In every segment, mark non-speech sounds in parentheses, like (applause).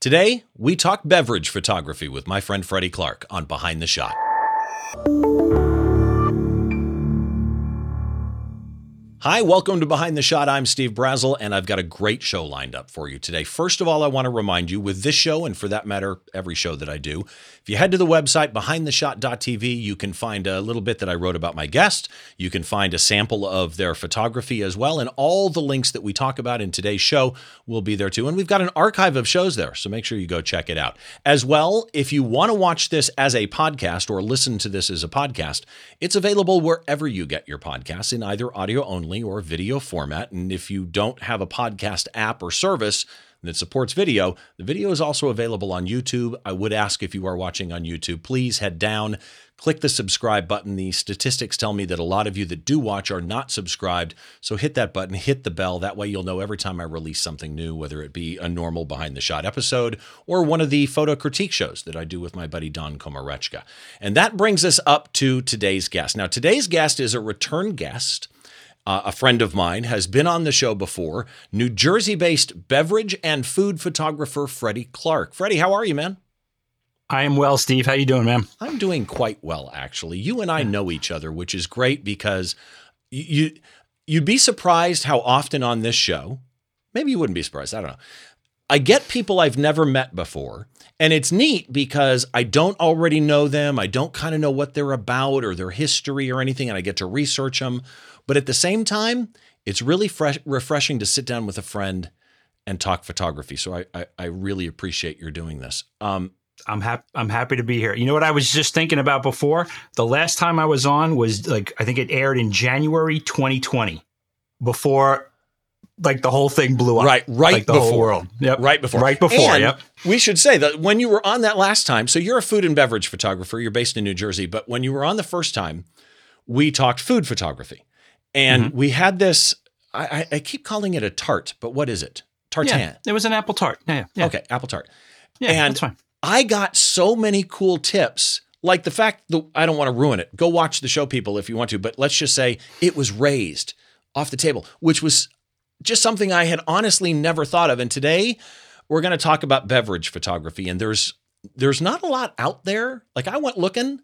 Today, we talk beverage photography with my friend Freddie Clark on Behind the Shot. Hi, welcome to Behind the Shot. I'm Steve Brazill, and I've got a great show lined up for you today. First of all, I want to remind you with this show, and for that matter, every show that I do, if you head to the website behindtheshot.tv, you can find a little bit that I wrote about my guest. You can find a sample of their photography as well, and all the links that we talk about in today's show will be there too. And we've got an archive of shows there, so make sure you go check it out. As well, if you want to watch this as a podcast or listen to this as a podcast, it's available wherever you get your podcasts in either audio only or video format. And if you don't have a podcast app or service that supports video, the video is also available on YouTube. I would ask if you are watching on YouTube, please head down, click the subscribe button. The statistics tell me that a lot of you that do watch are not subscribed. So hit that button, hit the bell. That way you'll know every time I release something new, whether it be a normal behind the shot episode or one of the photo critique shows that I do with my buddy Don Komarechka. And that brings us up to today's guest. Now, today's guest is a return guest uh, a friend of mine, has been on the show before. New Jersey based beverage and food photographer Freddie Clark. Freddie, how are you, man? I am well, Steve. How you doing, man? I'm doing quite well, actually. You and I know each other, which is great because you you'd be surprised how often on this show, maybe you wouldn't be surprised, I don't know. I get people I've never met before, and it's neat because I don't already know them. I don't kind of know what they're about or their history or anything, and I get to research them. But at the same time, it's really fresh, refreshing to sit down with a friend and talk photography. So I, I, I really appreciate your doing this. Um, I'm happy. I'm happy to be here. You know what I was just thinking about before? The last time I was on was like I think it aired in January 2020, before like the whole thing blew up. Right, right like the before. whole world. Yep, right before. Right before. And yep. We should say that when you were on that last time, so you're a food and beverage photographer. You're based in New Jersey, but when you were on the first time, we talked food photography. And mm-hmm. we had this, I, I, keep calling it a tart, but what is it? Tartan. Yeah, it was an apple tart. Yeah, yeah. Okay, apple tart. Yeah, and that's fine. I got so many cool tips. Like the fact that I don't want to ruin it. Go watch the show, people, if you want to. But let's just say it was raised off the table, which was just something I had honestly never thought of. And today we're going to talk about beverage photography. And there's there's not a lot out there. Like I went looking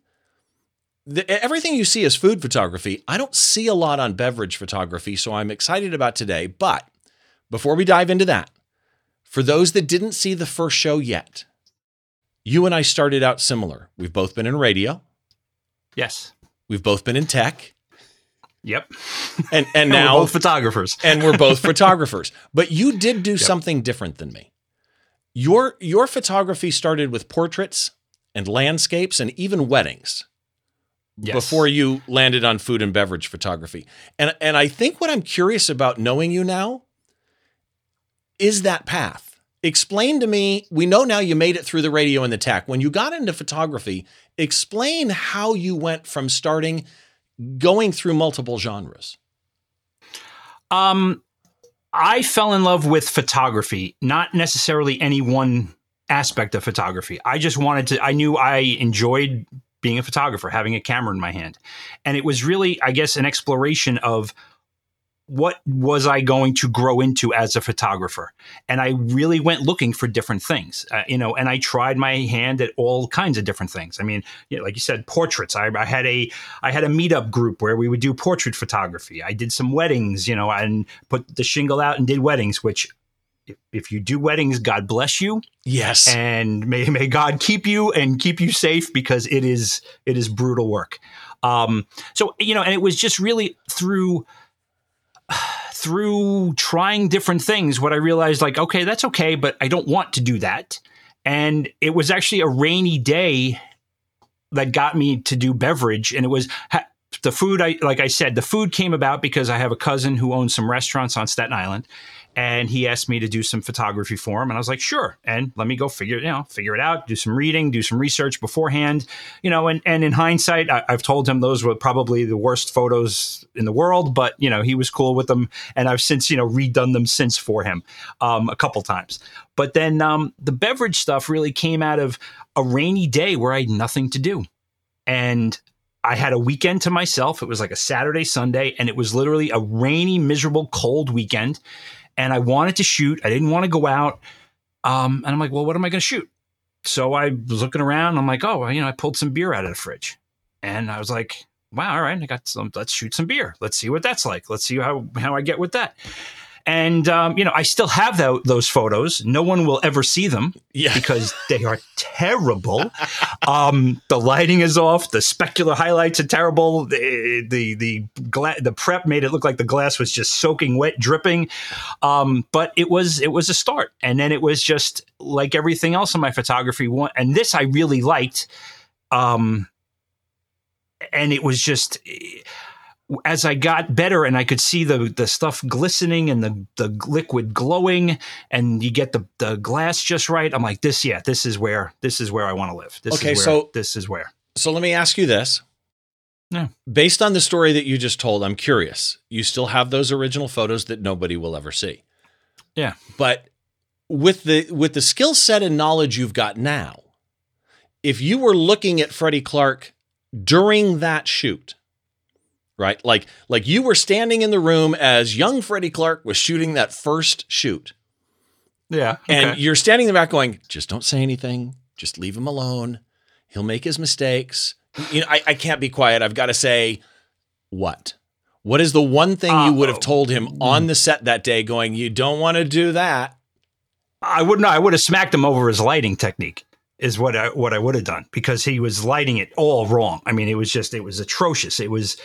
the, everything you see is food photography. I don't see a lot on beverage photography, so I'm excited about today. But before we dive into that, for those that didn't see the first show yet, you and I started out similar. We've both been in radio. Yes. We've both been in tech. Yep. And and (laughs) now we're both photographers. and we're both photographers. (laughs) But you did do yep. something different than me. Your your photography started with portraits and landscapes and even weddings yes. before you landed on food and beverage photography. And and I think what I'm curious about knowing you now is that path. Explain to me, we know now you made it through the radio and the tech. When you got into photography, explain how you went from starting going through multiple genres. Um I fell in love with photography, not necessarily any one aspect of photography. I just wanted to I knew I enjoyed being a photographer, having a camera in my hand. And it was really, I guess, an exploration of what was I going to grow into as a photographer? And I really went looking for different things, uh, you know, and I tried my hand at all kinds of different things. I mean, you know, like you said, portraits. I, I, had a I had a meetup group where we would do portrait photography. I did some weddings, you know, and put the shingle out and did weddings, which if you do weddings, God bless you. Yes. And may, may God keep you and keep you safe because it is it is brutal work. Um, so you know, and it was just really through (sighs) through trying different things what I realized like, okay, that's okay, but I don't want to do that. And it was actually a rainy day that got me to do beverage, and it was the food. I like I said, the food came about because I have a cousin who owns some restaurants on Staten Island, and he asked me to do some photography for him. And i was like sure. And let me go figure you know figure it out do some reading do some research beforehand you know and, and in hindsight I, have told him those were probably the worst photos in the world but you know he was cool with them. And i've since you know redone them since for him um, a couple times. But then um, the beverage stuff really came out of a rainy day where i had nothing to do. And I had a weekend to myself. It was like a Saturday, Sunday, and it was literally a rainy, miserable, cold weekend and I wanted to shoot. I didn't want to go out. Um, and I'm like, well, what am I going to shoot? So I was looking around. I'm like, oh, you know, I pulled some beer out of the fridge, and I was like, wow, all right, I got some. Let's shoot some beer. Let's see what that's like. Let's see how how I get with that. And um, you know, I still have that, those photos. No one will ever see them Yeah. because they are terrible. um, the lighting is off. The specular highlights are terrible. The the the, gla- the prep made it look like the glass was just soaking wet, dripping. Um, but it was it was a start, and then it was just like everything else in my photography. One and this I really liked. Um, and it was just as I got better and I could see the the stuff glistening and the the liquid glowing and you get the the glass just right. I'm like, this, yeah, this is where this is where I want to live. This Okay, is where, so- this is where. So let me ask you this. Yeah. Based on the story that you just told, I'm curious. You still have those original photos that nobody will ever see. Yeah. But with the with the skill set and knowledge you've got now, if you were looking at Freddie Clark during that shoot, right? Like like you were standing in the room as young Freddie Clark was shooting that first shoot. Yeah. And you're standing in the back going, just don't say anything. Just leave him alone. He'll make his mistakes. You know, I, I can't be quiet. I've got to say, what? What is the one thing you would have Uh, told him on the set that day going, you don't want to do that? I would not. I would have smacked him over his lighting technique. Is what I what I would have done because he was lighting it all wrong. I mean, it was just it was atrocious. It was,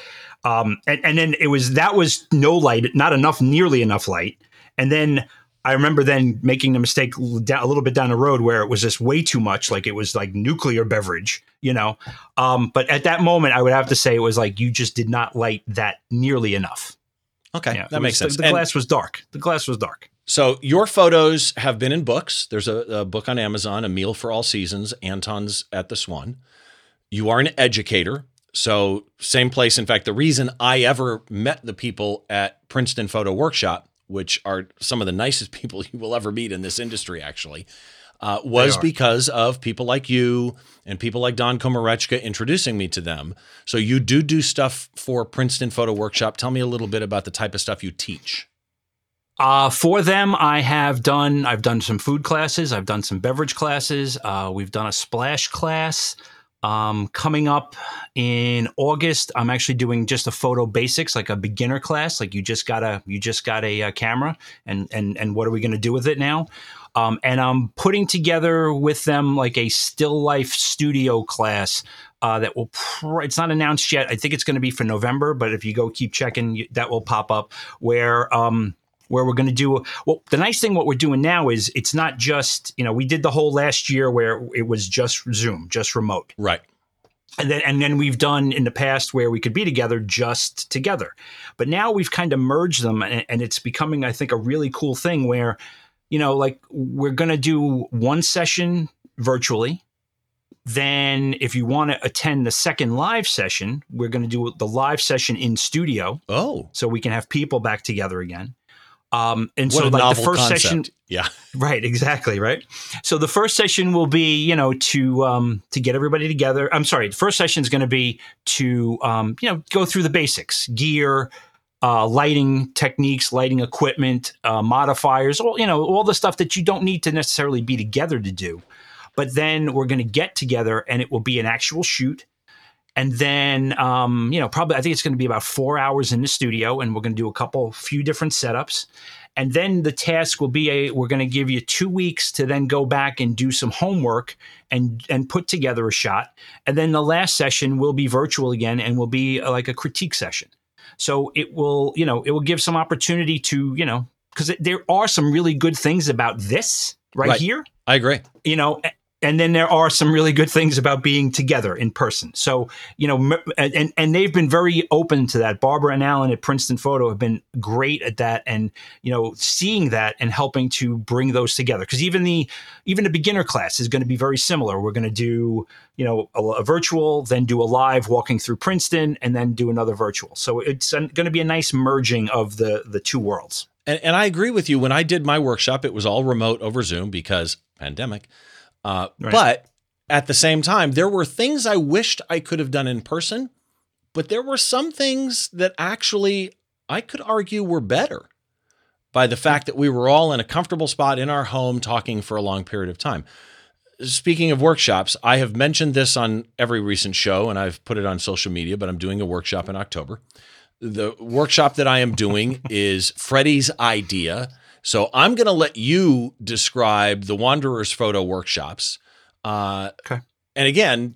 um, and and then it was that was no light, not enough, nearly enough light, and then. I remember then making the mistake down, a little bit down the road where it was just way too much, like it was like nuclear beverage, you know. Um, but at that moment, I would have to say it was like you just did not light that nearly enough. Okay, Yeah, that makes was- sense. The, the glass was dark. The glass was dark. so your photos have been in books. There's a, a book on Amazon, A Meal for All Seasons, Anton's at the Swan. You are an educator. So same place. In fact, the reason I ever met the people at Princeton Photo Workshop, which are some of the nicest (laughs) people you will ever meet in this industry, actually, uh, was because of people like you and people like Don Komarechka introducing me to them. So you do do stuff for Princeton Photo Workshop. Tell me a little bit about the type of stuff you teach. Uh, for them, I have done. I've done some food classes. I've done some beverage classes. Uh, we've done a splash class. Um, coming up in August, I'm actually doing just a photo basics, like a beginner class. Like you just got a you just got a, uh camera, and and and what are we going to do with it now? Um, and I'm putting together with them like a still life studio class uh, that will. Pr- it's not announced yet. I think it's going to be for November, but if you go keep checking, that will pop up. Where um, where we're going to do well the nice thing what we're doing now is it's not just you know we did the whole last year where it was just zoom just remote. Right. and then and then we've done in the past where we could be together just together. But now we've kind of merged them and, and it's becoming i think a really cool thing where you know like we're going to do one session virtually. Then if you want to attend the second live session we're going to do the live session in studio. Oh, so we can have people back together again um, and what so like the first concept. session Yeah. (laughs) Right, exactly, right. So the first session will be, you know, to um, to get everybody together. I'm sorry, the first session is going to be to, um, you know, go through the basics, gear, uh, lighting techniques, lighting equipment, uh, modifiers, all you know, all the stuff that you don't need to necessarily be together to do. But then we're going to get together, and it will be an actual shoot. And then, um, you know, probably I think it's going to be about four hours in the studio, and we're going to do a couple, few different setups. And then the task will be a we're going to give you two weeks to then go back and do some homework and and put together a shot. And then the last session will be virtual again and will be uh, like a critique session. So it will, you know, it will give some opportunity to, you know, because there are some really good things about this right, Right. here I agree. you know and then there are some really good things about being together in person. So you know and and they've been very open to that. Barbara and alan at princeton photo have been great at that and you know seeing that and helping to bring those together. Because even the even the beginner class is going to be very similar. We're going to do you know a, a virtual then do a live walking through princeton and then do another virtual. So it's going to be a nice merging of the the two worlds. And, and I agree with you. When I did my workshop, it was all remote over Zoom because pandemic. Uh, Right. But at the same time, there were things I wished I could have done in person, but there were some things that actually I could argue were better. by the fact that we were all in a comfortable spot in our home talking for a long period of time. Speaking of workshops, I have mentioned this on every recent show and I've put it on social media, but I'm doing a workshop in October. The workshop that I am doing (laughs) is Freddie's idea. So I'm going to let you describe the Wanderers photo workshops. Uh, Okay. And again,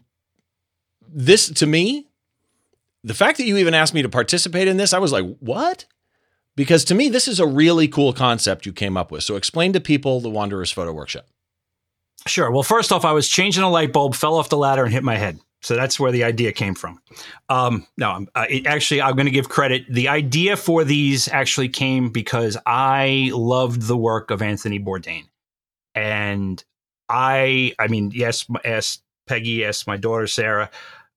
this to me, the fact that you even asked me to participate in this, I was like, what? Because to me, this is a really cool concept you came up with. So explain to people the Wanderers photo workshop. Sure. Well, first off, I was changing a light bulb, fell off the ladder, and hit my head. So that's where the idea came from. Um, no, uh, it, actually, I'm going to give credit. The idea for these actually came because I loved the work of Anthony Bourdain, and I, I mean, yes, Peggy, yes, my daughter Sarah.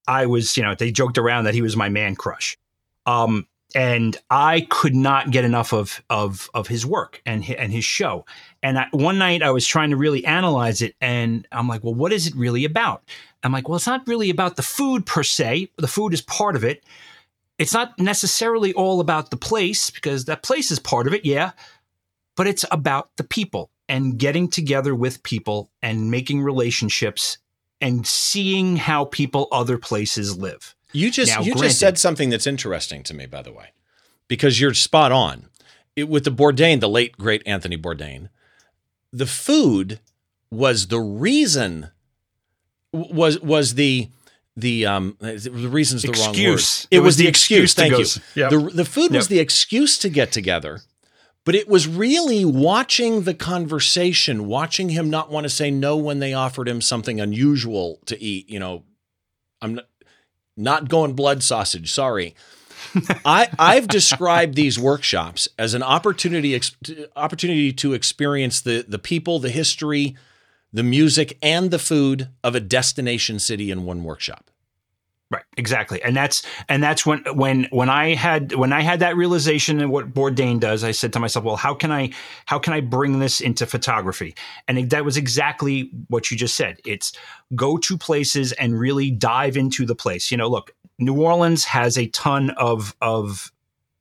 I was, you know, they joked around that he was my man crush. Um, and I could not get enough of of of his work and hi- and his show. And I, one night I was trying to really analyze it, and I'm like, well, what is it really about? I'm like, well, it's not really about the food per se. The food is part of it. It's not necessarily all about the place because that place is part of it, yeah. But it's about the people and getting together with people and making relationships and seeing how people other places live. You just Now, you granted- just said something that's interesting to me, by the way, because you're spot on. It, with the Bourdain, the late great Anthony Bourdain, the food was the reason was was the the um the reason's the wrong word. Excuse. It, was, the excuse. to Thank go you. Yep. The the food was the excuse to get together. But it was really watching the conversation, watching him not want to say no when they offered him something unusual to eat. You know, I'm not, not going blood sausage. Sorry. (laughs) I I've described these workshops as an opportunity ex, opportunity to experience the the people, the history, the music, and the food of a destination city in one workshop. Right, exactly, and that's and that's when when when I had when I had that realization and what Bourdain does, I said to myself, well, how can I how can I bring this into photography? And that was exactly what you just said. It's go to places and really dive into the place. You know, look, New Orleans has a ton of of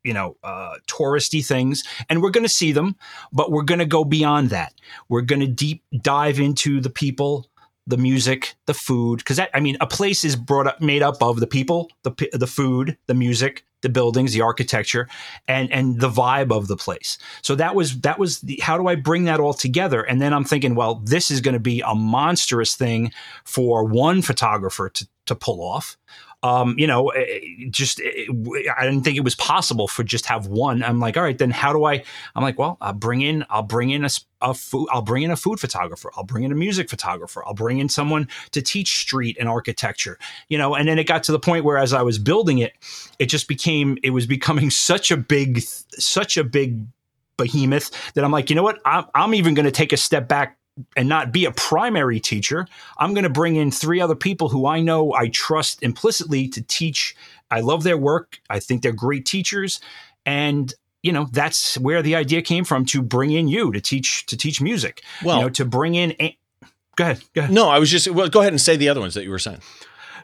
you know uh, touristy things, and we're going to see them, but we're going to go beyond that. We're going to deep dive into the people the music, the food, because I mean, a place is brought up, made up of the people, the the food, the music, the buildings, the architecture, and and the vibe of the place. So that was that was the, how do I bring that all together? And then I'm thinking, well, this is going to be a monstrous thing for one photographer to to pull off. Um, you know, it- just eh, it, I didn't think it was possible for just have one. I'm like, all right, then how do I? I'm like, well, I'll bring in, I'll bring in a, a food, I'll bring in a food photographer, I'll bring in a music photographer, I'll bring in someone to teach street and architecture, you know. And then it got to the point where, as I was building it, it just became, it was becoming (laughs) such a big, such a big behemoth that I'm like, you know what? I'm, I'm even going to take a step back and not be a primary teacher. I'm going to bring in three other people who I know I trust implicitly to teach. I love their work. I think they're great teachers. And you know that's where the idea came from to bring in you to teach to teach music. Well- you know, to bring in. A- go ahead. Go ahead. No, I was just well. Go ahead and say the other ones that you were saying.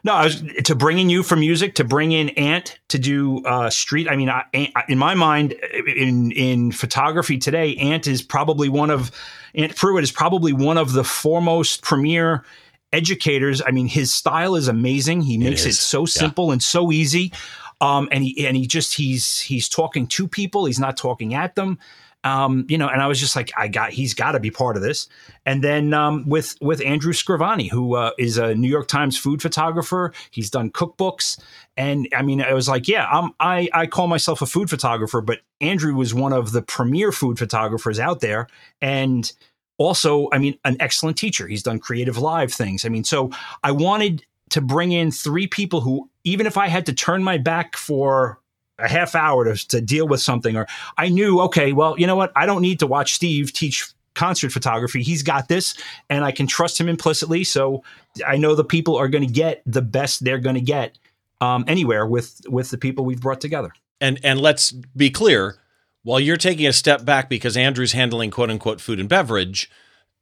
No, I was to bring in you for music, to bring in Ant to do uh, street. I mean, I, in my mind, in in photography today, Ant is probably one of Ant Pruitt is probably one of the foremost premier educators. I mean, his style is amazing. He makes it so simple and so easy. Um, and he and he just he's he's talking to people. He's not talking at them. Um, you know, and I was just like, I got, he's got to be part of this. And then um, with with Andrew Scrivani, who uh, is a New York Times food photographer, he's done cookbooks, and I mean, I was like, yeah, I'm, I I call myself a food photographer, but Andrew was one of the premier food photographers out there, and also, I mean, an excellent teacher. He's done CreativeLive things. I mean, so I wanted to bring in three people who, even if I had to turn my back for a half hour to, to deal with something, or I knew, okay, well, you know what? I don't need to watch Steve teach concert photography. He's got this, and I can trust him implicitly. So I know the people are going to get the best they're going to get um, anywhere with with the people we've brought together. And and let's be clear, while you're taking a step back because Andrew's handling quote unquote food and beverage,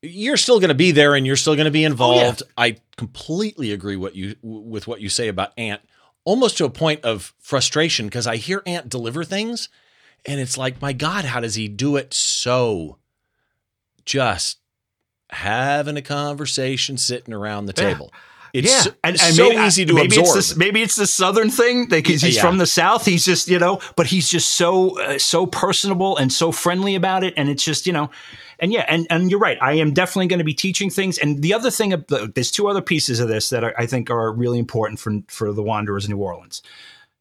you're still going to be there and you're still going to be involved. I completely agree what you with what you say about Ant, almost to a point of frustration because I hear Ant deliver things And it's like, my God, how does he do it so just having a conversation sitting around the Yeah. table? It's yeah, so, and, and so maybe, easy to maybe absorb. It's this, maybe it's the southern thing because he's Yeah. from the south. He's just you know, but he's just so uh, so personable and so friendly about it, and it's just you know, and yeah, and and you're right. I am definitely going to be teaching things. And the other thing, there's two other pieces of this that I, I think are really important for for the Wanderers in New Orleans.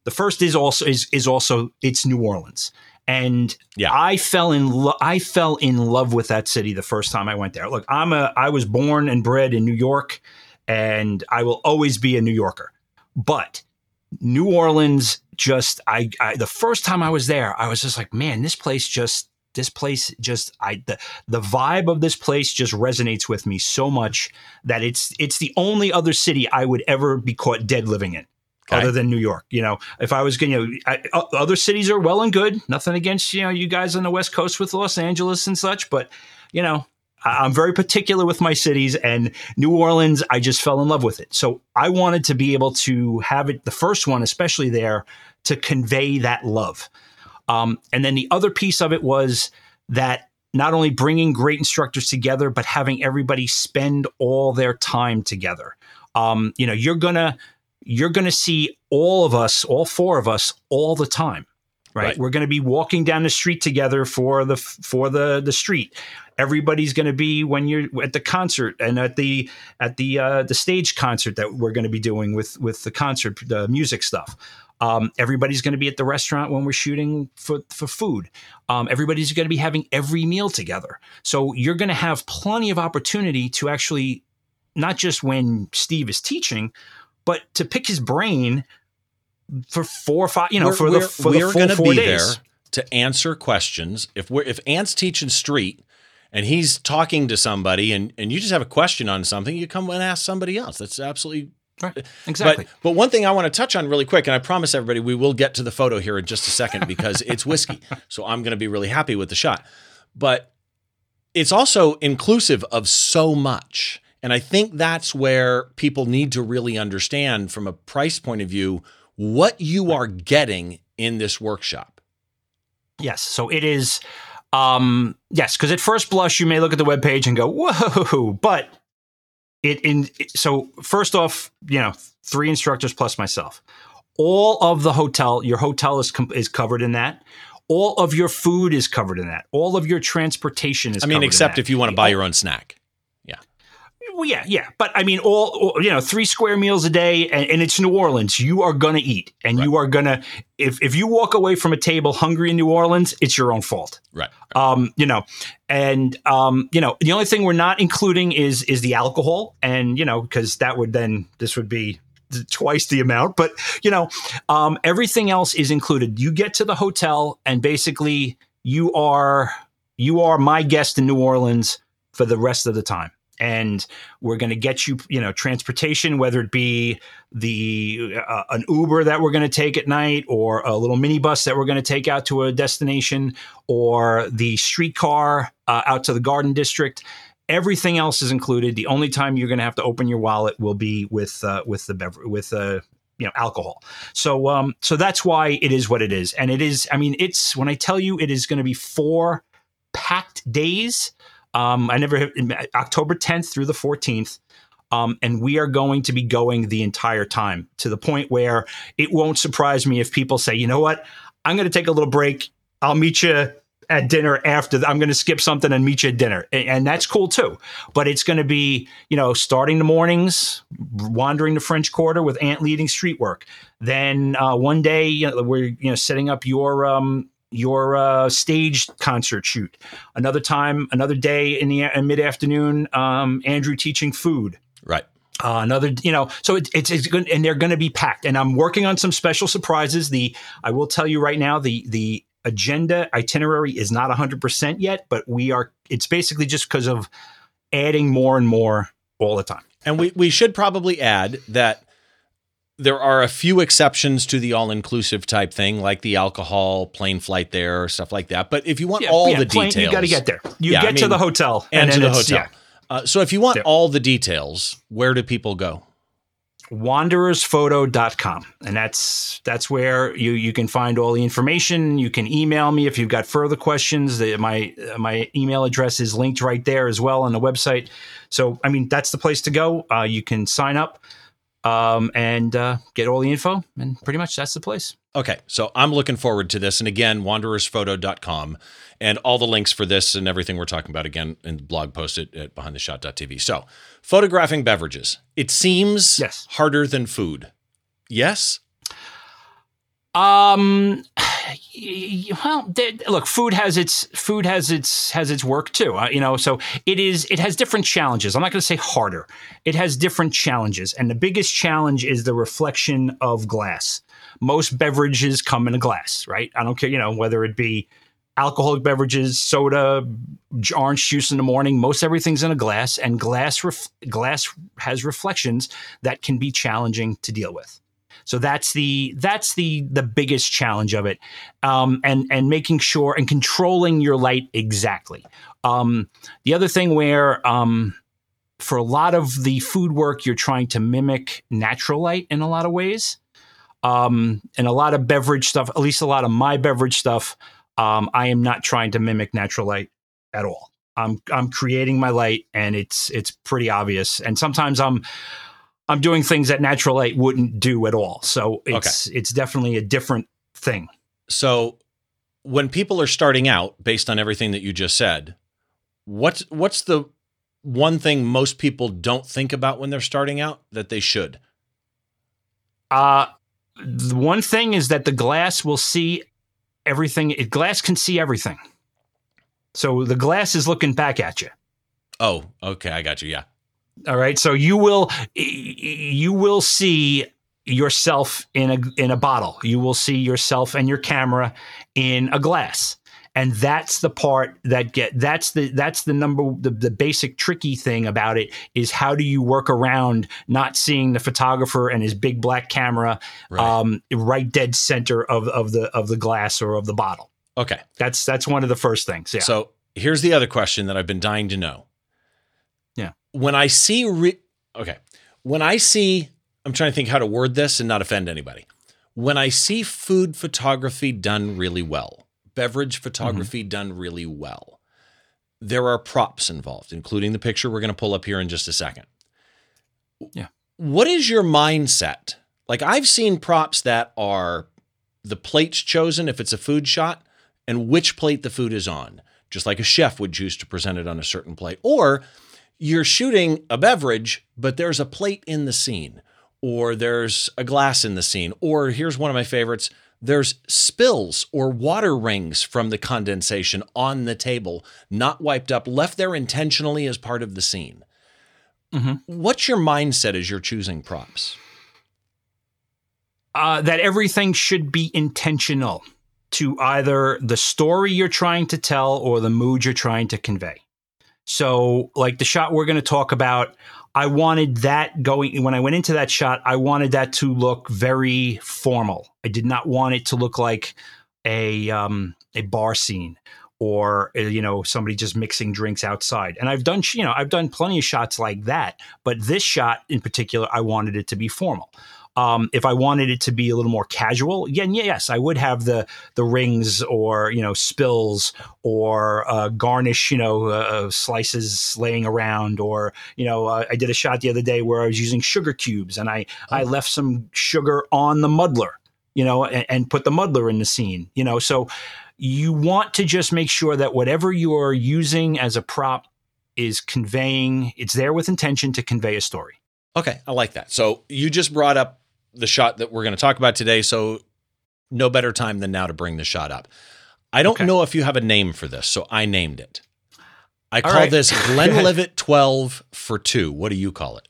The first is also is is also it's New Orleans. And Yeah. I fell in lo- I fell in love with that city the first time I went there. Look, I'm a I was born and bred in New York and I will always be a New Yorker. But New Orleans just I, I the first time I was there, I was just like, man, this place just this place just I the the vibe of this place just resonates with me so much that it's it's the only other city I would ever be caught dead living in. Okay. Other than New York, you know, if I was going, you know, I, o- other cities are well and good. Nothing against you know you guys on the West Coast with Los Angeles and such, but you know, I'm very particular with my cities, and New Orleans, I just fell in love with it. So I wanted to be able to have it, the first one, especially there, to convey that love. Um, and then the other piece of it was that not only bringing great instructors together, but having everybody spend all their time together. Um, you know, you're gonna you're gonna see all of us, all four of us, all the time. Right? Right. We're going to be walking down the street together for the for the the street. Everybody's going to be when you're at the concert and at the at the uh, the stage concert that we're going to be doing with with the concert the music stuff. Um, everybody's going to be at the restaurant when we're shooting for for food. Um, everybody's going to be having every meal together. So you're going to have plenty of opportunity to actually not just when Steve is teaching, but to pick his brain for four or five, you know, We're- for the we're- for the we're full gonna four be days. there to answer questions. If we're if Ant's teaching street and he's talking to somebody and and you just have a question on something, you come and ask somebody else. That's absolutely Right. Exactly. But but one thing I want to touch on really quick, and I promise everybody we will get to the photo here in just a second because (laughs) it's whiskey. So I'm going to be really happy with the shot. But it's also inclusive of so much. And I think that's where people need to really understand from a price point of view what you are getting in this workshop. Yes. So it is. Um, yes, because at first blush you may look at the webpage and go, "Whoa!" But it in so first off, you know, three instructors plus myself. All of the hotel, your hotel is com- is covered in that. All of your food is covered in that. All of your transportation is. I mean, except if you want to buy your own snack. Well, yeah, yeah, but I mean, all, all- you know, three square meals a day, and, and it's New Orleans. You are gonna eat, and you are gonna if if you walk away from a table hungry in New Orleans, it's your own fault. Right. Um, you know, and um, you know, the only thing we're not including is is the alcohol, and you know, because that would then this would be twice the amount. But you know, um, everything else is included. You get to the hotel, and basically, you are you are my guest in New Orleans for the rest of the time. And we're going to get you, you know, transportation, whether it be the uh, an Uber that we're going to take at night, or a little minibus that we're going to take out to a destination, or the streetcar uh, out to the Garden District. Everything else is included. The only time you're going to have to open your wallet will be with uh, with the bever- with uh, you know alcohol. So um, so that's why it is what it is, and it is. I mean, it's when I tell you it is going to be four packed days. Um, I never have October 10th through the 14th. Um, and we are going to be going the entire time to the point where it won't surprise me if people say, you know what, I'm going to take a little break. I'll meet you at dinner after. I'm going to skip something and meet you at dinner, and, and that's cool too. But it's going to be, you know, starting the mornings, wandering the French Quarter with Ant leading street work. Then uh, one day, you know, we're you know setting up your um, your uh, stage concert shoot. Another time, another day in the in mid afternoon, um, Andrew teaching food. Right. Uh, another, you know, so it, it's it's good, and they're going to be packed. And I'm working on some special surprises. The I will tell you right now, the the agenda itinerary is not 100 percent yet, but we are. It's basically just because of adding more and more all the time. And we, we should probably add that there are a few exceptions to the all inclusive type thing, like the alcohol, plane flight there, stuff like that. But if you want all the plane- details, You got to get there. You Yeah, I get to the hotel and, then to the hotel. yeah. Uh, so if you want Yeah. all the details, where do people go? wanderersphoto.com and that's that's where you you can find all the information you can email me if you've got further questions the, my my email address is linked right there as well on the website so i mean that's the place to go uh, you can sign up um, and uh, get all the info and pretty much that's the place Okay, so I'm looking forward to this. And again, wanderersphoto.com and all the links for this and everything we're talking about again in the blog post at, at behindtheshot.tv. So, photographing beverages. It seems Yes. harder than food. Yes? Um, well, look, food has its food has its has its work too. Uh, you know, so it is it has different challenges. I'm not going to say harder. It has different challenges, and the biggest challenge is the reflection of glass. Most beverages come in a glass, right? I don't care, you know, whether it be alcoholic beverages, soda, orange juice in the morning. Most everything's in a glass, and glass ref- glass has reflections that can be challenging to deal with. So that's the that's the the biggest challenge of it, um, and and making sure and controlling your light exactly. Um, the other thing where um, for a lot of the food work, you're trying to mimic natural light in a lot of ways, um, and a lot of beverage stuff. At least a lot of my beverage stuff, um, I am not trying to mimic natural light at all. I'm I'm creating my light, and it's it's pretty obvious. And sometimes I'm I'm doing things that natural light wouldn't do at all. So it's it's definitely a different thing. So, when people are starting out, based on everything that you just said, what's what's the one thing most people don't think about when they're starting out that they should? Uh the one thing is that the glass will see everything. It, glass can see everything. So the glass is looking back at you. Oh, okay, I got you. Yeah. All right. So you will you will see yourself in a in a bottle. You will see yourself and your camera in a glass. And that's the part that get that's the that's the number the, the basic tricky thing about it is how do you work around not seeing the photographer and his big black camera Right. um, right dead center of, of the of the glass or of the bottle. okay. That's that's one of the first things. Yeah. So here's the other question that I've been dying to know. When I see, re- okay, when I see, I'm trying to think how to word this and not offend anybody. When I see food photography done really well, beverage photography mm-hmm. done really well, there are props involved, including the picture we're going to pull up here in just a second. Yeah. What is your mindset? Like I've seen props that are the plates chosen if it's a food shot and which plate the food is on, just like a chef would choose to present it on a certain plate. Or you're shooting a beverage, but there's a plate in the scene, or there's a glass in the scene, or here's one of my favorites there's spills or water rings from the condensation on the table, not wiped up, left there intentionally as part of the scene. Mhm. What's your mindset as you're choosing props? uh, that everything should be intentional to either the story you're trying to tell or the mood you're trying to convey. So, like the shot we're going to talk about, I wanted that going when I went into that shot, I wanted that to look very formal. I did not want it to look like a um, a bar scene or uh, you know somebody just mixing drinks outside. And I've done you know I've done plenty of shots like that, but this shot in particular, I wanted it to be formal. Um, if I wanted it to be a little more casual, yeah, yes, I would have the the rings or you know spills or uh, garnish, you know, uh, slices laying around, or you know, uh, I did a shot the other day where I was using sugar cubes and I I left some sugar on the muddler, you know, and, and put the muddler in the scene, you know, so you want to just make sure that whatever you are using as a prop is conveying, it's there with intention to convey a story. Okay, I like that. So you just brought up the shot that we're going to talk about today. So no better time than now to bring the shot up. I don't Okay. know if you have a name for this, so I named it. I All call right. this Glenlivet (laughs) 12 for 2. What do you call it?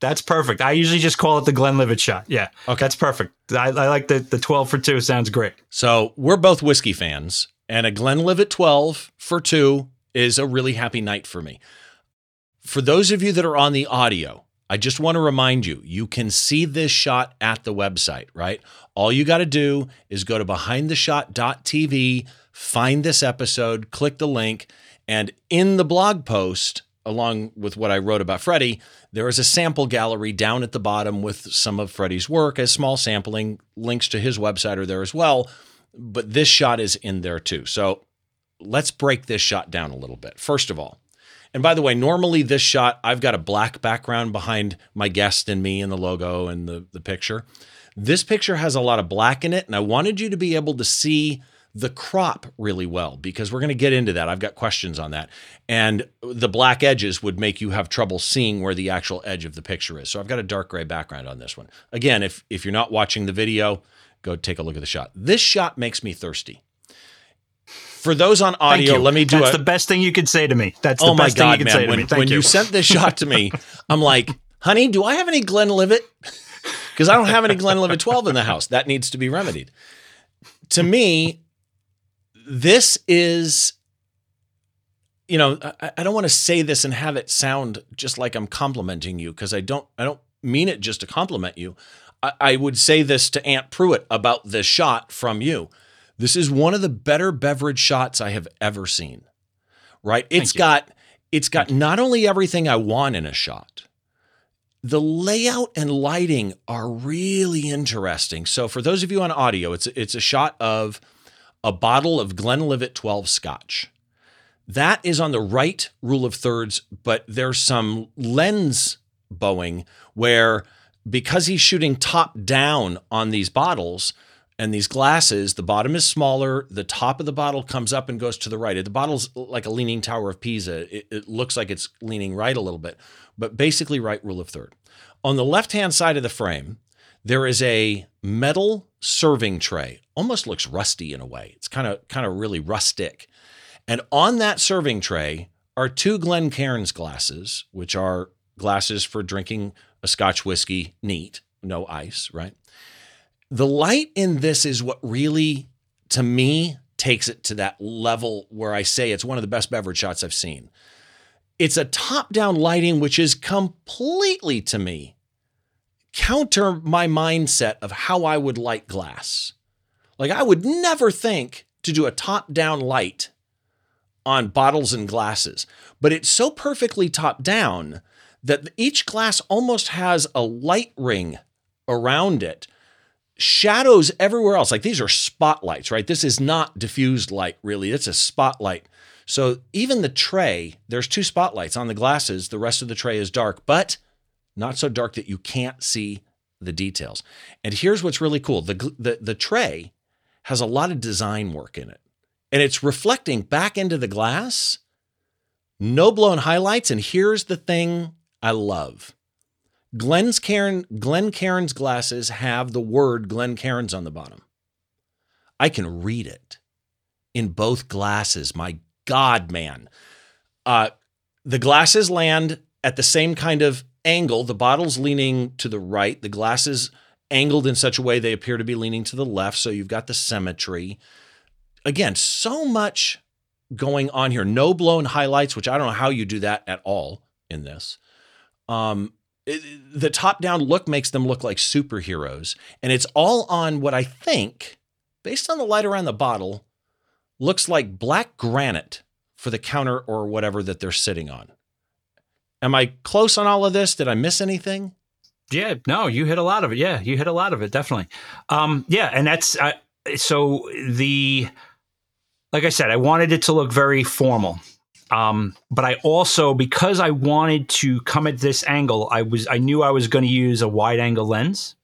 That's perfect. I usually just call it the Glenlivet shot. Yeah. Okay. That's perfect. I, I like the, the 12 for 2. Sounds great. So we're both whiskey fans, and a Glenlivet 12 for 2 is a really happy night for me. For those of you that are on the audio, I just want to remind you, you can see this shot at the website, right? All you got to do is go to behindtheshot.tv, find this episode, click the link, and in the blog post, along with what I wrote about Freddie, there is a sample gallery down at the bottom with some of Freddie's work, a small sampling. Links to his website are there as well. But this shot is in there too. So let's break this shot down a little bit. First of all, and by the way, normally this shot, I've got a black background behind my guest and me and the logo and the, the picture. This picture has a lot of black in it, and I wanted you to be able to see the crop really well because we're going to get into that. I've got questions on that. And the black edges would make you have trouble seeing where the actual edge of the picture is. So I've got a dark gray background on this one. Again, if if you're not watching the video, go take a look at the shot. This shot makes me thirsty. For those on audio, let me do That's a, the best thing you could say to me. That's the oh my best thing you god, could man! say to When, me. Thank when you. you. sent this shot to me, (laughs) I'm like, honey, do I have any Glenlivet? (laughs) Because I don't have any Glenlivet 12 in the house. That needs to be remedied. To me, this is, you know, I, I don't want to say this and have it sound just like I'm complimenting you because I don't. I don't mean it just to compliment you. I, I would say this to Ant Pruitt about this shot from you. This is one of the better beverage shots I have ever seen. Right? It's got it's got not only everything I want in a shot. The layout and lighting are really interesting. So for those of you on audio, it's it's a shot of a bottle of Glenlivet 12 Scotch. That is on the right rule of thirds, but there's some lens bowing where because he's shooting top down on these bottles and these glasses, the bottom is smaller, the top of the bottle comes up and goes to the right. The bottle's like a leaning tower of Pisa. It, it looks like it's leaning right a little bit, but basically right rule of third. On the left-hand side of the frame, there is a metal serving tray. Almost looks rusty in a way. It's kind of kind of really rustic. And on that serving tray are two Glencairns glasses, which are glasses for drinking a Scotch whiskey neat, no ice, right? The light in this is what really, to me, takes it to that level where I say it's one of the best beverage shots I've seen. It's a top down lighting, which is completely to me counter my mindset of how I would light glass. Like, I would never think to do a top down light on bottles and glasses, but it's so perfectly top down that each glass almost has a light ring around it, shadows everywhere else. Like these are spotlights, right? This is not diffused light, really. It's a spotlight. So even the tray, there's two spotlights on the glasses. The rest of the tray is dark, but not so dark that you can't see the details. And here's what's really cool the, the, the tray has a lot of design work in it, and it's reflecting back into the glass. No blown highlights. And here's the thing I love. Glenn's Cairn, Glencairn's glasses have the word Glencairn's on the bottom. I can read it in both glasses. My God, man. Uh, the glasses land at the same kind of angle. The bottle's leaning to the right. The glasses angled in such a way they appear to be leaning to the left. So you've got the symmetry. Again, so much going on here. No blown highlights, which I don't know how you do that at all in this. Um, the top down look makes them look like superheroes. And it's all on what I think, based on the light around the bottle, looks like black granite for the counter or whatever that they're sitting on. Am I close on all of this? Did I miss anything? Yeah, no, you hit a lot of it. Yeah, you hit a lot of it, definitely. Um, yeah, and that's uh, so the like I said, I wanted it to look very formal. Um, but I also because I wanted to come at this angle, I was I knew I was going to use a wide angle lens.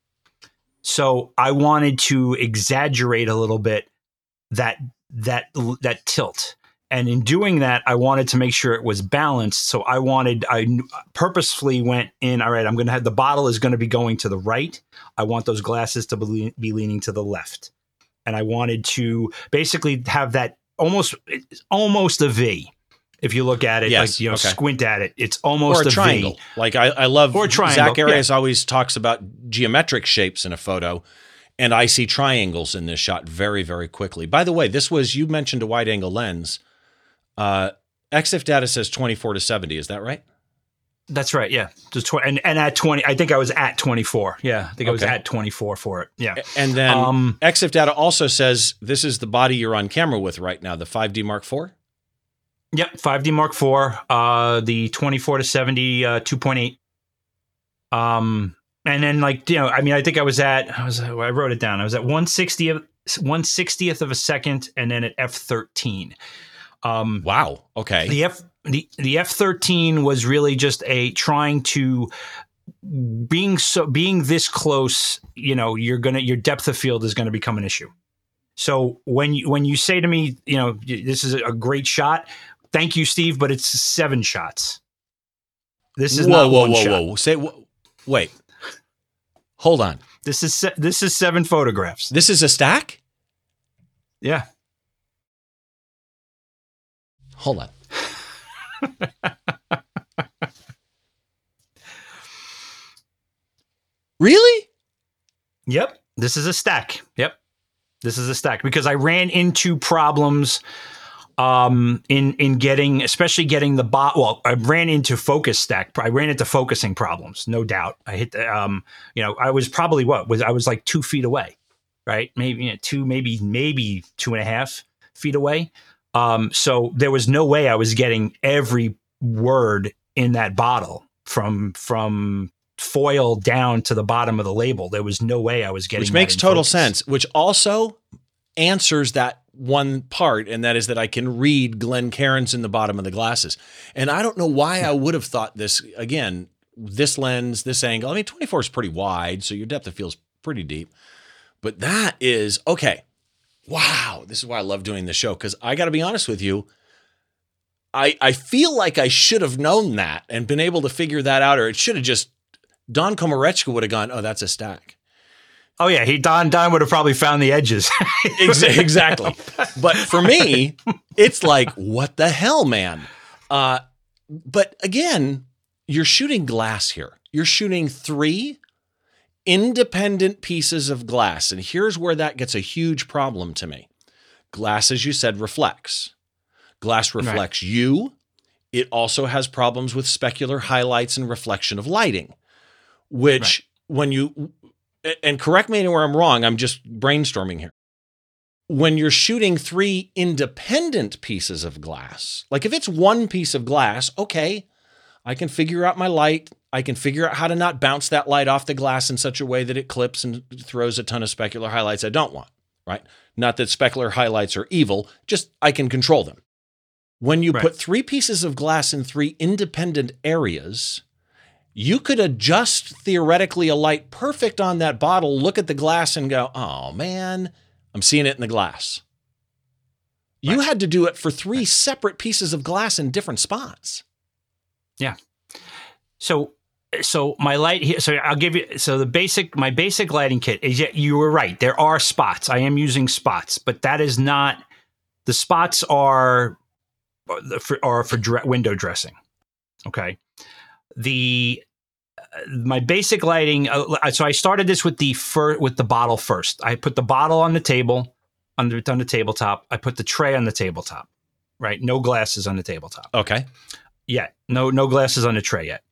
So I wanted to exaggerate a little bit that that that tilt. And in doing that, I wanted to make sure it was balanced. So I wanted, I purposefully went in, all right, I'm going to have the bottle is going to be going to the right. I want those glasses to be, leaning to the left. And I wanted to basically have that almost, almost a V. If you look at it, Yes, like, you know, okay. squint at it, it's almost or a, triangle. V. Like I, I love Or triangle, Zach yeah. Always talks about geometric shapes in a photo, and I see triangles in this shot very, very quickly. By the way, this was you mentioned a wide angle lens. Uh, EXIF data says 24 to 70. Is that right? That's right. Yeah. Just tw- and, and at 20, I think I was at 24. Yeah. I think I was at 24 for it. Yeah. And then Um, EXIF data also says this is the body you're on camera with right now, the 5D Mark IV. Yep, 5D Mark IV, uh, the 24 to 70, uh, 2.8. Um, and then like you know, I mean, I think I was at I was I wrote it down. I was at 160th 160th of a second, and then at f13. Um, wow. Okay. The f the the f13 was really just a trying to being so being this close. You know, you're gonna your depth of field is going to become an issue. So when you when you say to me, you know, this is a great shot, thank you, Steve, but it's seven shots. This is whoa, not whoa, one whoa, shot. whoa. Say, wh- wait. Hold on. This is se- this is seven photographs. This is a stack. Yeah. Hold on. (laughs) really? Yep. This is a stack. Yep. This is a stack because I ran into problems um, in in getting, especially getting the bot. Well, I ran into focus stack. I ran into focusing problems, no doubt. I hit, the, um, you know, I was probably what was I was like two feet away, right? Maybe you know, two, maybe maybe two and a half feet away. Um, so there was no way I was getting every word in that bottle from from foil down to the bottom of the label. There was no way I was getting Which makes total focus. sense, which also answers that one part, and that is that I can read Glencairns in the bottom of the glasses. And I don't know why I would have thought this again, this lens, this angle. I mean, 24 is pretty wide, so your depth of field is pretty deep. But that is okay. Wow. This is why I love doing this show, because I gotta be honest with you. I I feel like I should have known that and been able to figure that out, or it should have just Don Komarechka would have gone, oh, that's a stack. Oh yeah, he Don Don would have probably found the edges. (laughs) Exactly. But for me, it's like, what the hell, man? Uh, but again, you're shooting glass here. You're shooting three independent pieces of glass. And here's where that gets a huge problem to me. Glass, as you said, reflects. Glass reflects you. It also has problems with specular highlights and reflection of lighting, which when you and correct me anywhere I'm wrong, I'm just brainstorming here. When you're shooting three independent pieces of glass, like if it's one piece of glass, okay, I can figure out my light. I can figure out how to not bounce that light off the glass in such a way that it clips and throws a ton of specular highlights I don't want, right? Not that specular highlights are evil, just I can control them. When you Right. put three pieces of glass in three independent areas, you could adjust theoretically a light perfect on that bottle, look at the glass and go, oh man, I'm seeing it in the glass. You had to do it for three separate pieces of glass in different spots. Yeah. So so my light here so I'll give you so the basic my basic lighting kit is yeah, you were right. There are spots. I am using spots, but that is not the spots are uh, for are for dre- window dressing. Okay. The uh, my basic lighting uh, so I started this with the fir- with the bottle first. I put the bottle on the table on the on the tabletop. I put the tray on the tabletop. Right? No glasses on the tabletop Okay. Yeah, No, no glasses on the tray yet.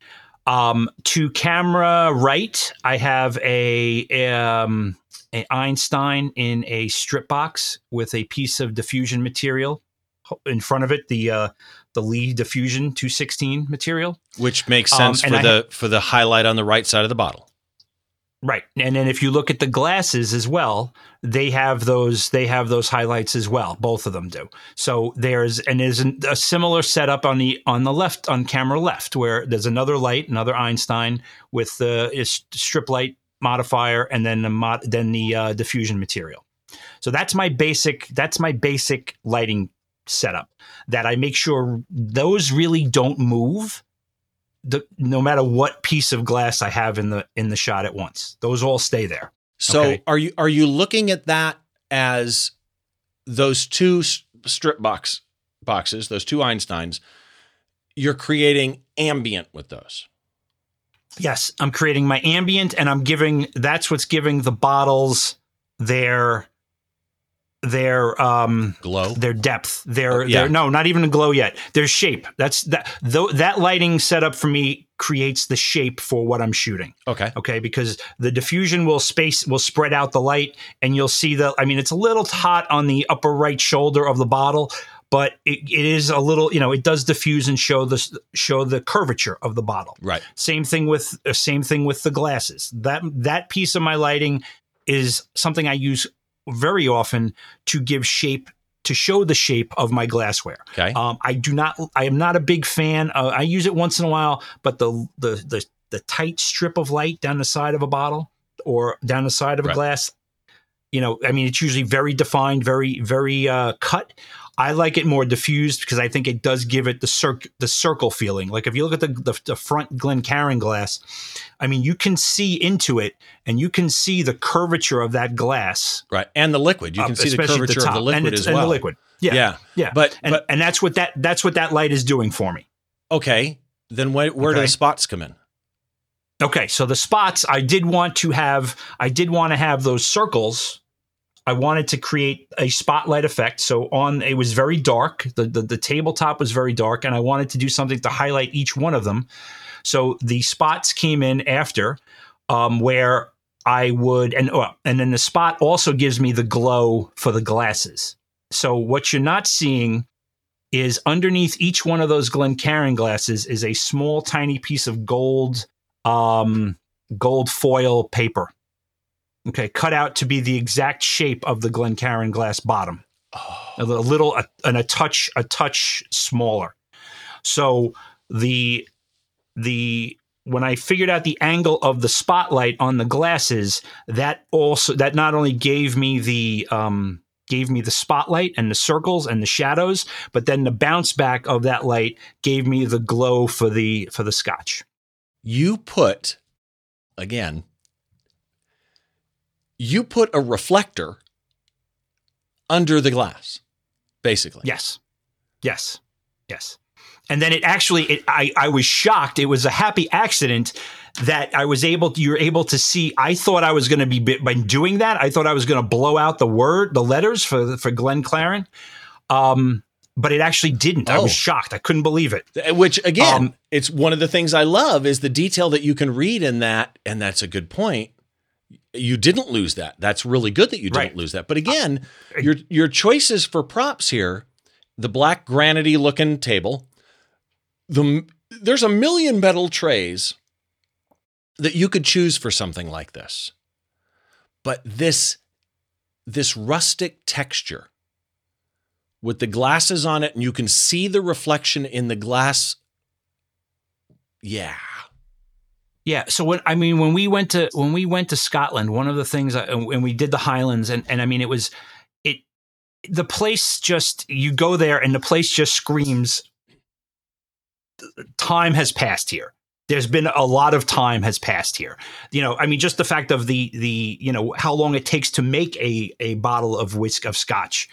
Um, to camera right, I have a, um, a Einstein in a strip box with a piece of diffusion material in front of it. The uh, the Lee diffusion 216 material. Which makes Um, sense and for the for the highlight on the right side of the bottle. Right. And then if you look at the glasses as well, they have those they have those highlights as well. Both of them do. So there's and there's an- a similar setup on the on the left on camera left where there's another light, another Einstein with the strip light modifier and then the mod, then the uh, diffusion material. So that's my basic that's my basic lighting setup that I make sure those really don't move the, no matter what piece of glass I have in the in the shot at once. Those all stay there. So Okay. are you are you looking at that as those two strip box boxes, those two Einsteins? You're creating ambient with those. Yes, I'm creating my ambient and I'm giving that's what's giving the bottles their their um Glow. their depth their, Oh, yeah. their no not even a glow yet their shape that's that though that lighting setup for me creates the shape for what i'm shooting Okay. okay because the diffusion will space will spread out the light and you'll see the i mean it's a little hot on the upper right shoulder of the bottle but it, it is a little, you know, it does diffuse and show the show the curvature of the bottle. Right. Same thing with uh, same thing with the glasses. That that piece of my lighting is something I use very often to give shape to show the shape of my glassware. Okay. Um, I do not. I am not a big fan. Uh, I use it once in a while, but the the the the tight strip of light down the side of a bottle or down the side of a Right. glass. You know, I mean, it's usually very defined, very very uh, cut. I like it more diffused because I think it does give it the circ the circle feeling. Like if you look at the, the the front Glencairn glass, I mean, you can see into it and you can see the curvature of that glass. Right. And the liquid. You can see the curvature of top. the liquid and it's- as and the liquid. Yeah, Yeah. yeah. But and, but and that's what that that's what that light is doing for me. okay. Then where, where do the spots come in? Okay, so the spots I did want to have I did want to have those circles. I wanted to create a spotlight effect. So on it was very dark. The, the the tabletop was very dark and I wanted to do something to highlight each one of them. So the spots came in after um, where I would and oh, and then the spot also gives me the glow for the glasses. So what you're not seeing is underneath each one of those Glencairn glasses is a small tiny piece of gold um, gold foil paper. Okay, cut out to be the exact shape of the Glencairn glass bottom. A a little a, and a touch a touch smaller. So the the when I figured out the angle of the spotlight on the glasses, that also that not only gave me the um, gave me the spotlight and the circles and the shadows, but then the bounce back of that light gave me the glow for the for the scotch. You put again. You put a reflector under the glass, basically. Yes. Yes. Yes. And then it actually, it, I, I was shocked. It was a happy accident that I was able to, you were able to see. I thought I was going to be, by doing that, I thought I was going to blow out the word, the letters for, for Glenn Claren. Um, but it actually didn't. I Oh. was shocked. I couldn't believe it. Which again, Um, it's one of the things I love is the detail that you can read in that, and that's a good point. You didn't lose that. That's really good that you didn't Right. lose that. But again, your your choices for props here, the black granity looking table, the there's a million metal trays that you could choose for something like this. But this this rustic texture with the glasses on it and you can see the reflection in the glass. Yeah. Yeah. So when I mean when we went to when we went to Scotland, one of the things I, and we did the Highlands, and and I mean it was it the place just you go there and the place just screams time has passed here. There's been a lot of time has passed here. You know, I mean, just the fact of the the you know how long it takes to make a a bottle of whisk of scotch.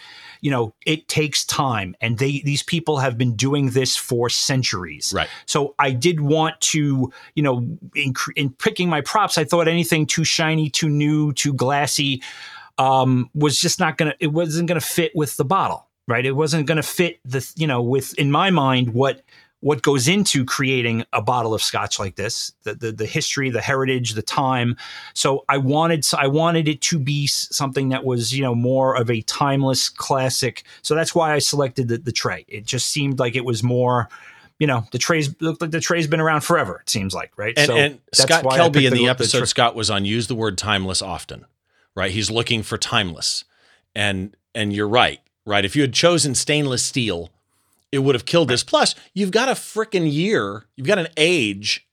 You know, it takes time, and they these people have been doing this for centuries. Right. So I did want to, you know, in, in picking my props, I thought anything too shiny, too new, too glassy um, was just not gonna. It wasn't gonna fit with the bottle, right? It wasn't gonna fit the, you know, with in my mind what what goes into creating a bottle of scotch like this the, the the history the heritage the time so i wanted i wanted it to be something that was you know more of a timeless classic so that's why i selected the, the tray it just seemed like it was more you know the tray's looked like the tray's been around forever it seems like right And, so and that's Scott why Kelby in the the episode, tray. Scott was on use the word timeless often, right? He's looking for timeless. And and you're right, right? If you had chosen stainless steel, it would have killed this. Plus, you've got a freaking year, you've got an age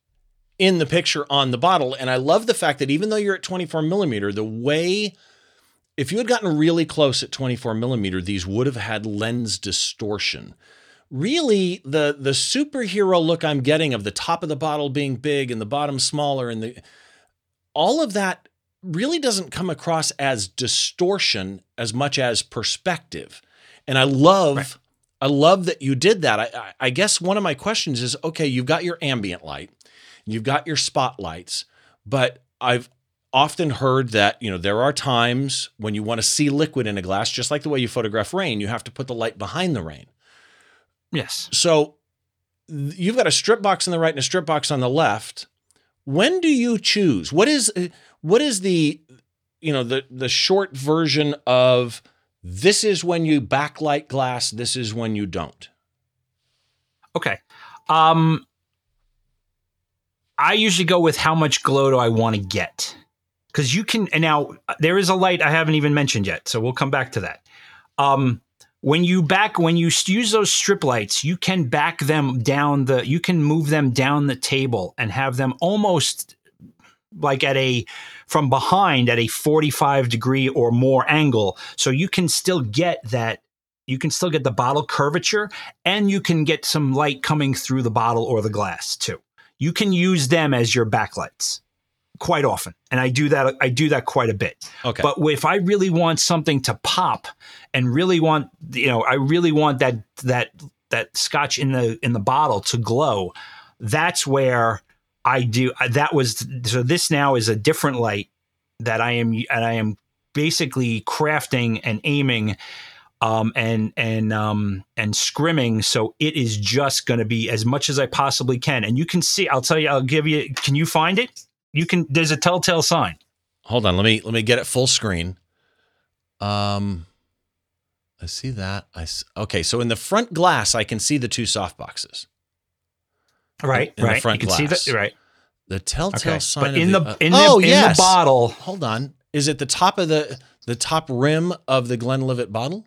in the picture on the bottle. And I love the fact that even though you're at 24 millimeter, the way if you had gotten really close at 24 millimeter, these would have had lens distortion. Really, the the superhero look I'm getting of the top of the bottle being big and the bottom smaller and the all of that really doesn't come across as distortion as much as perspective. And I love Right. I love that you did that. I, I, I guess one of my questions is okay, you've got your ambient light, you've got your spotlights, but I've often heard that, you know, there are times when you want to see liquid in a glass, just like the way you photograph rain, you have to put the light behind the rain. yes So you've got a strip box on the right and a strip box on the left. When do you choose? What is uh, what is the you know the the short version of This is when you backlight glass. This is when you don't. Okay. Um, I usually go with how much glow do I want to get? Because you can, and now there is a light I haven't even mentioned yet. So we'll come back to that. Um, when you back, when you use those strip lights, you can back them down the, you can move them down the table and have them almost like at a, from behind at a 45 degree or more angle. So you can still get that you can still get the bottle curvature and you can get some light coming through the bottle or the glass too. You can use them as your backlights quite often. And I do that I do that quite a bit. Okay. But if I really want something to pop and really want you know, I really want that that that scotch in the in the bottle to glow, that's where I do that was so this now is a different light that I am and I am basically crafting and aiming um, and and um, and scrimming. So it is just going to be as much as I possibly can. And you can see. I'll tell you. I'll give you. Can you find it? You can. There's a telltale sign. Hold on. Let me let me get it full screen. Um, I see that. I okay. So in the front glass, I can see the two soft boxes. Right. In right. The front you can see that. Right. The telltale Okay. sign. But in the, uh, in the oh in yes. the bottle. Hold on. Is it the top of the the top rim of the Glenlivet bottle?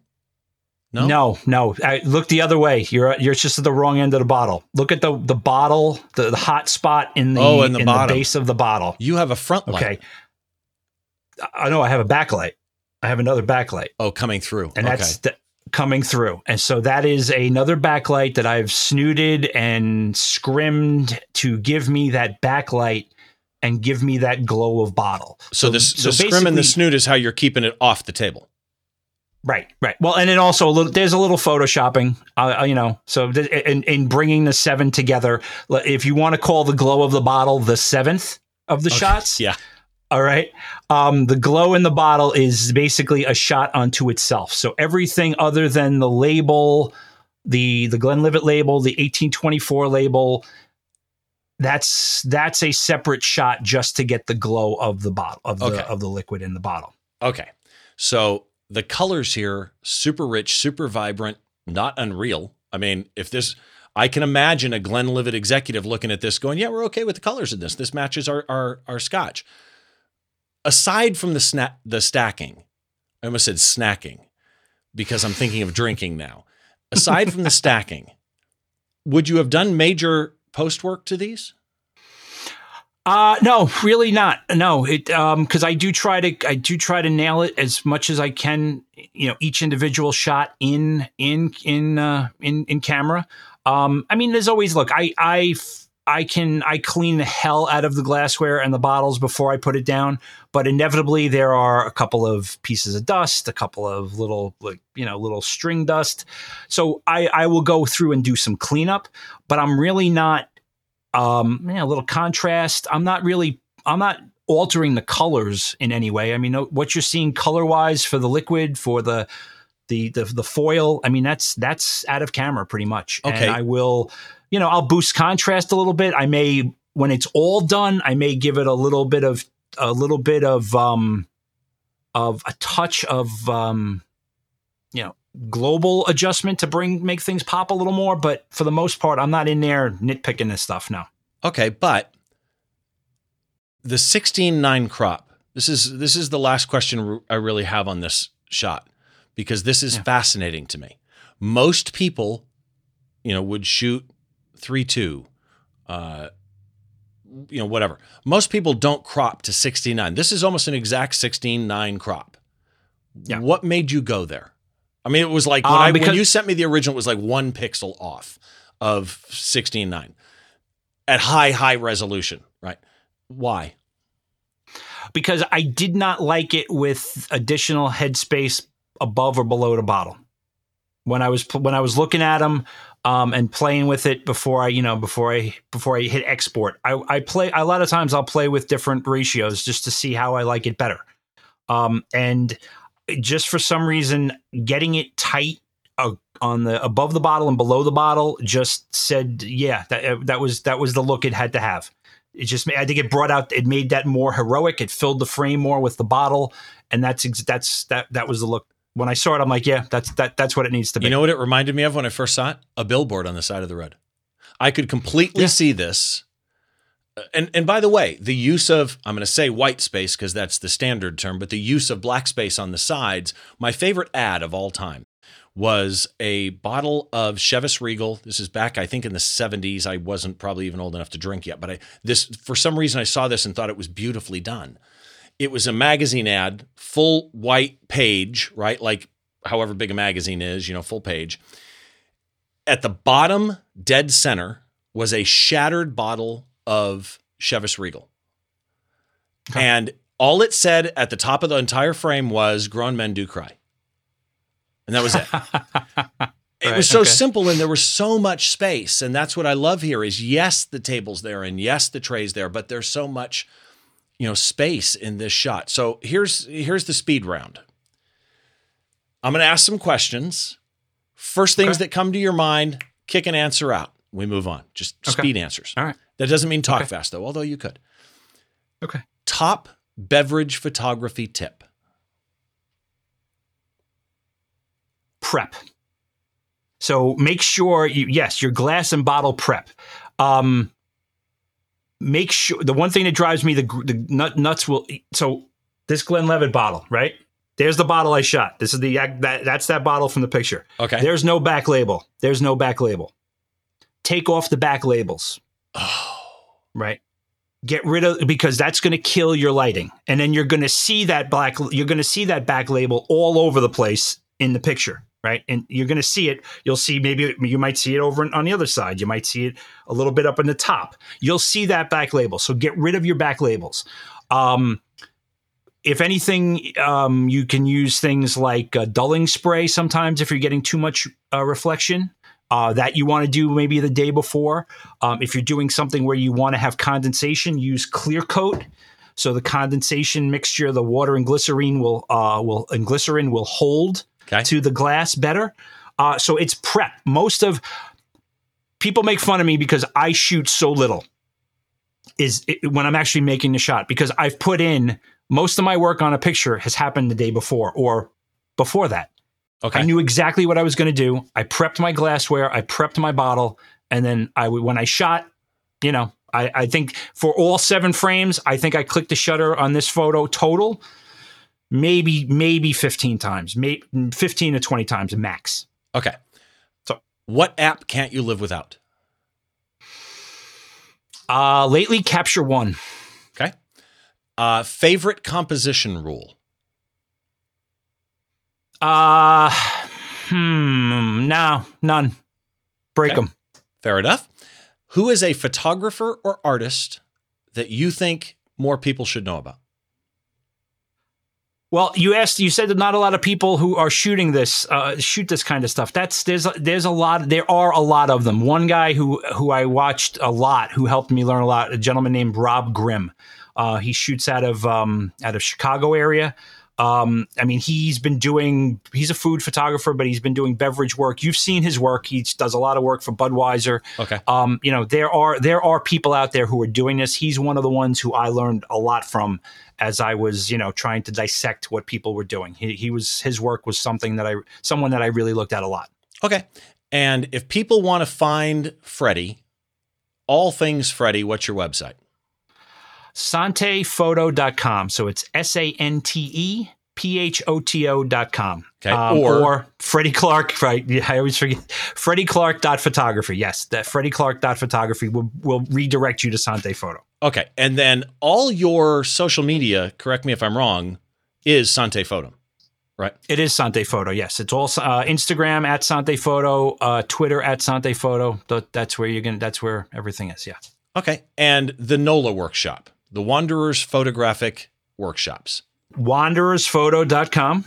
No. No, no. I, look the other way. You're you're just at the wrong end of the bottle. Look at the the bottle, the, the hot spot in the Oh, in the bottom. base of the bottle. You have a front light. Okay. I know I have a backlight. I have another backlight, Oh, coming through. and okay. that's the, coming through. And so that is another backlight that I've snooted and scrimmed to give me that backlight and give me that glow of bottle. so, this so the scrim and the snoot is how you're keeping it off the table. Right, right. Well, and then also a little, there's a little photoshopping, uh, you know. So th- in, in bringing the seven together, if you want to call the glow of the bottle the seventh of the shots, Yeah. All right. Um, the glow in the bottle is basically a shot unto itself. So everything other than the label, the the Glenlivet label, the 1824 label, that's that's a separate shot just to get the glow of the bottle of the Okay. of the liquid in the bottle. Okay. So the colors here, super rich, super vibrant, not unreal. I mean, if this, I can imagine a Glenlivet executive looking at this going, yeah, we're okay with the colors in this. This matches our, our, our scotch. Aside from the sna- the stacking, I almost said snacking because I'm thinking of drinking now. Aside from the (laughs) stacking, would you have done major post work to these? Uh no, really not. No, it um because I do try to I do try to nail it as much as I can. You know, each individual shot in in in uh, in in camera. Um, I mean, there's always look. I I I can I clean the hell out of the glassware and the bottles before I put it down, but inevitably there are a couple of pieces of dust, a couple of little like you know little string dust. So I I will go through and do some cleanup, but I'm really not um yeah, a little contrast i'm not really i'm not altering the colors in any way i mean what you're seeing color wise for the liquid for the the the, the foil i mean that's that's out of camera pretty much Okay. and i will you know i'll boost contrast a little bit i may when it's all done i may give it a little bit of a little bit of um of a touch of um you know global adjustment to bring make things pop a little more but for the most part i'm not in there nitpicking this stuff now. Okay, but the 16-9 crop. This is this is the last question I really have on this shot because this is Yeah. fascinating to me. Most people, you know, would shoot 3-2 uh you know whatever. Most people don't crop to 69. This is almost an exact 16-9 crop. Yeah. What made you go there? I mean, it was like when, Um, I, when you sent me the original, it was like one pixel off of 16.9 at high, high resolution, right? Why? because I did not like it with additional headspace above or below the bottle. When I was when I was looking at them um, and playing with it before I you know before I before I hit export, I, I play a lot of times I'll play with different ratios just to see how I like it better. Um, and just for some reason, getting it tight uh, on the above the bottle and below the bottle just said, yeah, that that was that was the look it had to have it just I think it brought out it made that more heroic. It filled the frame more with the bottle, and that's that's that that was the look. When I saw it, I'm like, yeah, that's that that's what it needs to be. You know what it reminded me of when I first saw it? A billboard on the side of the road. I could completely Yeah. see this. Uh, and and by the way, the use of I'm going to say white space because that's the standard term, but the use of black space on the sides. My favorite ad of all time was a bottle of Chivas Regal. This is back, I think, in the 70s. I wasn't probably even old enough to drink yet, but I this for some reason I saw this and thought it was beautifully done. It was a magazine ad, full white page, right? Like however big a magazine is, you know, full page. At the bottom, dead center, was a shattered bottle of Chivas Regal. Okay. And all it said at the top of the entire frame was grown men do cry. And that was it. (laughs) It Right, was so okay. simple and there was so much space. And that's what I love here is yes, the table's there and yes, the tray's there, but there's so much, you know, space in this shot. So here's here's the speed round. I'm gonna ask some questions. First things Okay. that come to your mind, kick an answer out. We move on. Just Okay. speed answers. All right. That doesn't mean talk Okay. fast though, although you could. Okay. Top beverage photography tip. prep. So make sure you yes, your glass and bottle prep. Um, make sure the one thing that drives me the the nut, nuts will so this Glenlivet bottle right there's the bottle I shot. This is the that, that's that bottle from the picture. Okay. There's no back label. There's no back label. Take off the back labels. oh, Right. Get rid of because that's going to kill your lighting, and then you're going to see that black. You're going to see that back label all over the place in the picture, right? And you're going to see it. You'll see maybe you might see it over on the other side. You might see it a little bit up in the top. You'll see that back label. So get rid of your back labels. Um, if anything, um, you can use things like uh, dulling spray sometimes if you're getting too much uh, reflection. Uh, that you want to do maybe the day before. Um, if you're doing something where you want to have condensation, use clear coat. So the condensation mixture, the water and glycerine will uh, will and glycerin will hold Okay. to the glass better. Uh, so it's prep. Most of people make fun of me because I shoot so little. Is it, when I'm actually making the shot because I've put in most of my work on a picture has happened the day before or before that. Okay. I knew exactly what I was going to do. I prepped my glassware, I prepped my bottle, and then I when I shot, you know, I, I think for all seven frames, I think I clicked the shutter on this photo total, maybe maybe fifteen times, maybe fifteen to twenty times max. okay. So- what app can't you live without? Uh, lately, Capture One. Okay. Uh, favorite composition rule. Uh, hmm, no, none. Break Okay. them. Fair enough. Who is a photographer or artist that you think more people should know about? Well, you asked. You said that not a lot of people who are shooting this uh, shoot this kind of stuff. That's there's there's a lot. There are a lot of them. One guy who who I watched a lot, who helped me learn a lot, a gentleman named Rob Grimm. Uh, he shoots out of um, out of Chicago area. Um, I mean, he's been doing. He's a food photographer, but he's been doing beverage work. You've seen his work. He does a lot of work for Budweiser. Okay. Um, you know, there are there are people out there who are doing this. He's one of the ones who I learned a lot from as I was, you know, trying to dissect what people were doing. He, he was his work was something that I someone that I really looked at a lot. Okay. And if people want to find Freddie, all things Freddie, what's your website? Santephoto.com. So it's S A N T E P H O T O dot com. Okay, Um, or- or, Freddie Clark, right? (laughs) Yeah, I always forget. Freddie Clark dot photography. Yes, that Freddie Clark dot photography will, will redirect you to Sante Photo. Okay. And then all your social media, correct me if I'm wrong, is Sante Photo. Right? It is Sante Photo. Yes, it's all uh, Instagram at Sante Photo, uh, Twitter at Sante Photo. That's where you're gonna. That's where everything is. Yeah. Okay. And the NOLA workshop, the Wanderers Photographic Workshops. wanderersphoto.com.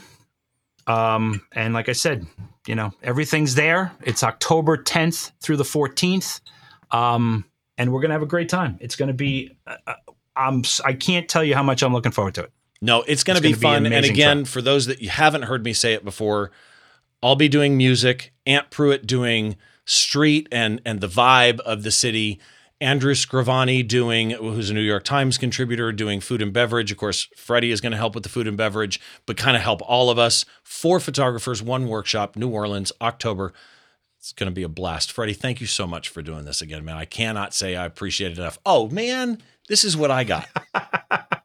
Um, and like I said, you know, everything's there. It's October 10th through the 14th. Um, and we're going to have a great time. It's going to be, uh, uh, I'm, I can't tell you how much I'm looking forward to it. No, it's going to be gonna be an fun. and again, trip. for those that you haven't heard me say it before, I'll be doing music, Ant Pruitt doing street and and the vibe of the city, Andrew Scrivani doing, who's a New York Times contributor, doing food and beverage. Of course, Freddie is going to help with the food and beverage, but kind of help all of us. Four photographers, one workshop, New Orleans, October. It's going to be a blast. Freddie, thank you so much for doing this again, man. I cannot say I appreciate it enough. Oh, man, this is what I got. (laughs)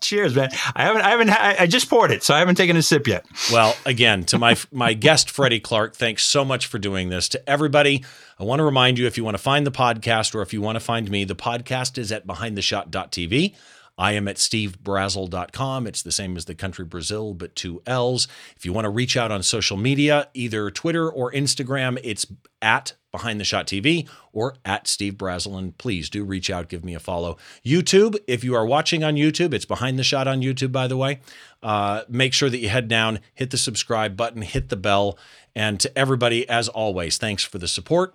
Cheers, man. I haven't, I haven't, I just poured it, so I haven't taken a sip yet. Well, again, to my (laughs) my guest Freddie Clark, thanks so much for doing this. To everybody, I want to remind you if you want to find the podcast or if you want to find me, the podcast is at behindtheshot.tv. I am at stevebrazill.com. It's the same as the country Brazil, but two L's. If you want to reach out on social media, either Twitter or Instagram, it's at Behind the Shot TV or at Steve Brazill. And please do reach out, give me a follow. YouTube, if you are watching on YouTube, it's Behind the Shot on YouTube, by the way. Uh, make sure that you head down, hit the subscribe button, hit the bell. And to everybody, as always, thanks for the support.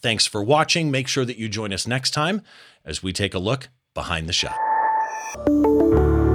Thanks for watching. Make sure that you join us next time as we take a look behind the shot. you